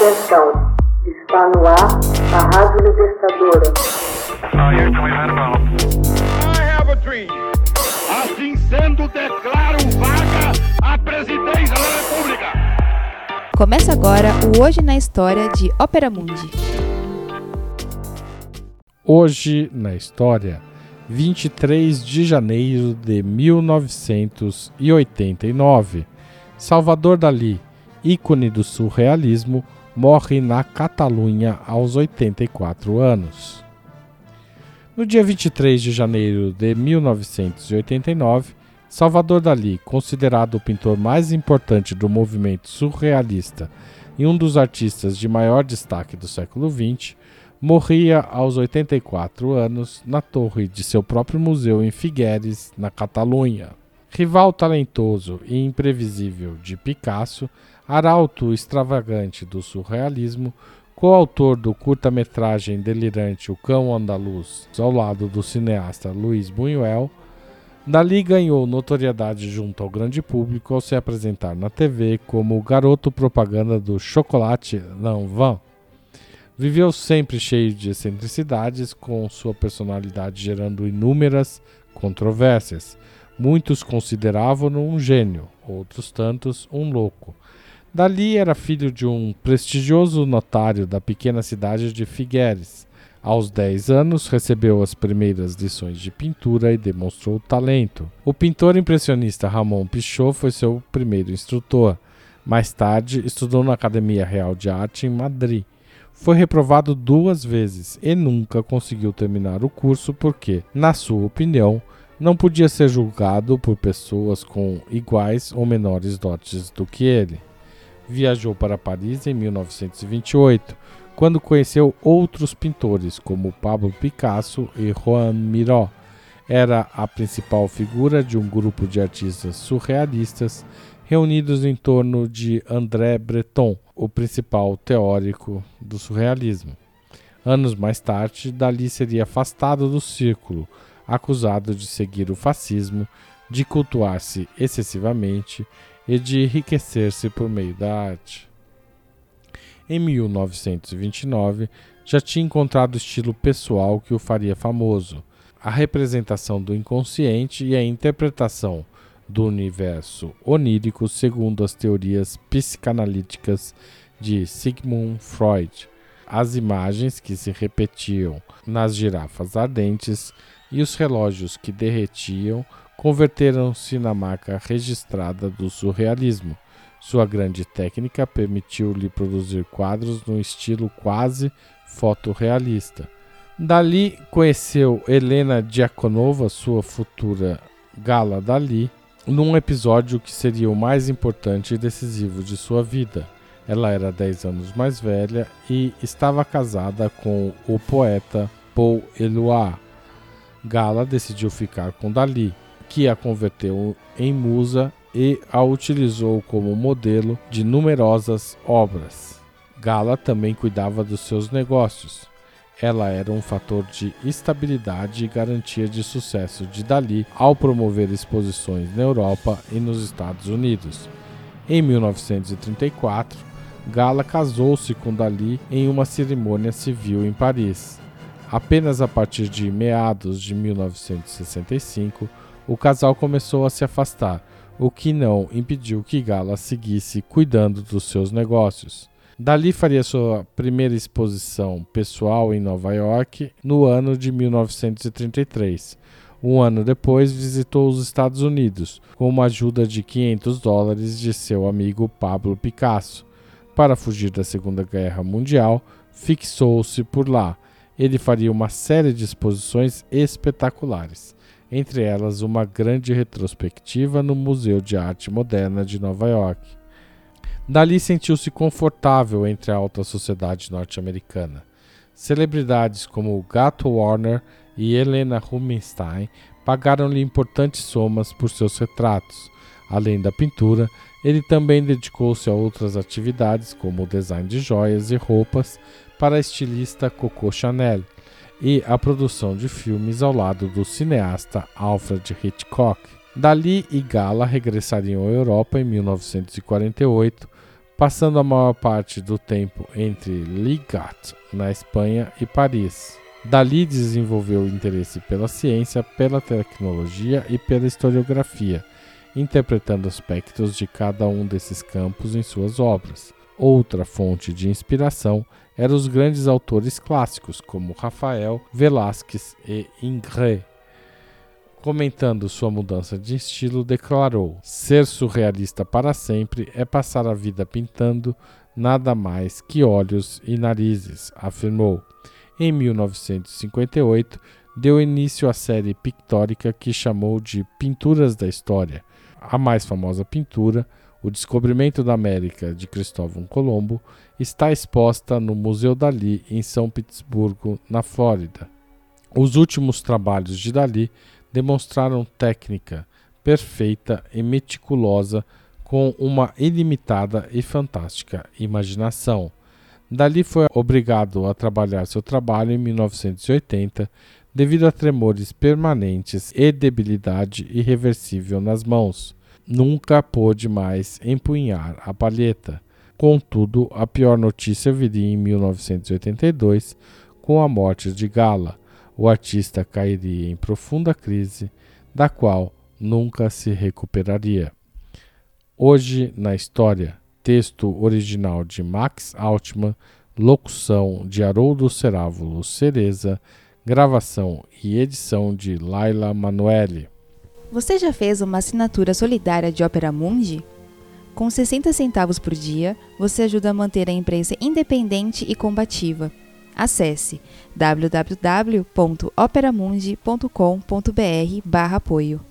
Atenção, está no ar a Rádio Libertadora. Assim sendo, declaro vaga a presidência da República. Começa agora o Hoje na História de Ópera Mundi. Hoje na História, 23 de janeiro de 1989. Salvador Dalí, ícone do surrealismo, morre na Catalunha aos 84 anos. No dia 23 de janeiro de 1989, Salvador Dalí, considerado o pintor mais importante do movimento surrealista e um dos artistas de maior destaque do século XX, morria aos 84 anos na torre de seu próprio museu em Figueres, na Catalunha. Rival talentoso e imprevisível de Picasso, arauto extravagante do surrealismo, coautor do curta-metragem delirante O Cão Andaluz, ao lado do cineasta Luiz Buñuel, Dali ganhou notoriedade junto ao grande público ao se apresentar na TV como o garoto propaganda do chocolate Lanvin. Viveu sempre cheio de excentricidades, com sua personalidade gerando inúmeras controvérsias, Muitos consideravam-no um gênio, outros tantos um louco. Dali era filho de um prestigioso notário da pequena cidade de Figueres. Aos 10 anos, recebeu as primeiras lições de pintura e demonstrou talento. O pintor impressionista Ramon Pichot foi seu primeiro instrutor. Mais tarde, estudou na Academia Real de Arte em Madrid. Foi reprovado duas vezes e nunca conseguiu terminar o curso porque, na sua opinião, não podia ser julgado por pessoas com iguais ou menores dotes do que ele. Viajou para Paris em 1928, quando conheceu outros pintores como Pablo Picasso e Juan Miró. Era a principal figura de um grupo de artistas surrealistas reunidos em torno de André Breton, o principal teórico do surrealismo. Anos mais tarde, Dali seria afastado do círculo, acusado de seguir o fascismo, de cultuar-se excessivamente e de enriquecer-se por meio da arte. Em 1929, já tinha encontrado o estilo pessoal que o faria famoso, a representação do inconsciente e a interpretação do universo onírico segundo as teorias psicanalíticas de Sigmund Freud. As imagens que se repetiam nas girafas ardentes e os relógios que derretiam converteram-se na marca registrada do surrealismo. Sua grande técnica permitiu-lhe produzir quadros num estilo quase fotorrealista. Dali conheceu Helena Diakonova, sua futura Gala Dali, num episódio que seria o mais importante e decisivo de sua vida. Ela era 10 anos mais velha e estava casada com o poeta Paul Eluard, Gala decidiu ficar com Dali, que a converteu em musa e a utilizou como modelo de numerosas obras. Gala também cuidava dos seus negócios. Ela era um fator de estabilidade e garantia de sucesso de Dali ao promover exposições na Europa e nos Estados Unidos. Em 1934, Gala casou-se com Dali em uma cerimônia civil em Paris. Apenas a partir de meados de 1965, o casal começou a se afastar, o que não impediu que Gala seguisse cuidando dos seus negócios. Dali faria sua primeira exposição pessoal em Nova York no ano de 1933. Um ano depois, visitou os Estados Unidos com uma ajuda de 500 dólares de seu amigo Pablo Picasso. Para fugir da Segunda Guerra Mundial, fixou-se por lá ele faria uma série de exposições espetaculares, entre elas uma grande retrospectiva no Museu de Arte Moderna de Nova York. Dali sentiu-se confortável entre a alta sociedade norte-americana. Celebridades como Gato Warner e Helena Rubinstein pagaram-lhe importantes somas por seus retratos. Além da pintura, ele também dedicou-se a outras atividades, como o design de joias e roupas, para a estilista Coco Chanel e a produção de filmes ao lado do cineasta Alfred Hitchcock. Dali e Gala regressariam à Europa em 1948 passando a maior parte do tempo entre Ligat, na Espanha, e Paris. Dali desenvolveu interesse pela ciência, pela tecnologia e pela historiografia, interpretando aspectos de cada um desses campos em suas obras. Outra fonte de inspiração eram os grandes autores clássicos, como Rafael, Velázquez e Ingres. Comentando sua mudança de estilo, declarou: Ser surrealista para sempre é passar a vida pintando nada mais que olhos e narizes, afirmou. Em 1958, deu início à série pictórica que chamou de Pinturas da História. A mais famosa pintura, O Descobrimento da América de Cristóvão Colombo, está exposta no Museu Dali em São Petersburgo, na Flórida. Os últimos trabalhos de Dali demonstraram técnica perfeita e meticulosa com uma ilimitada e fantástica imaginação. Dali foi obrigado a trabalhar seu trabalho em 1980 devido a tremores permanentes e debilidade irreversível nas mãos. Nunca pôde mais empunhar a palheta. Contudo, a pior notícia viria em 1982, com a morte de Gala. O artista cairia em profunda crise, da qual nunca se recuperaria. Hoje na história, texto original de Max Altman, locução de Haroldo Cerávulo Cereza, gravação e edição de Laila Manoeli. Você já fez uma assinatura solidária de Opera Mundi? Com 60 centavos por dia, você ajuda a manter a imprensa independente e combativa. Acesse www.operamundi.com.br/apoio.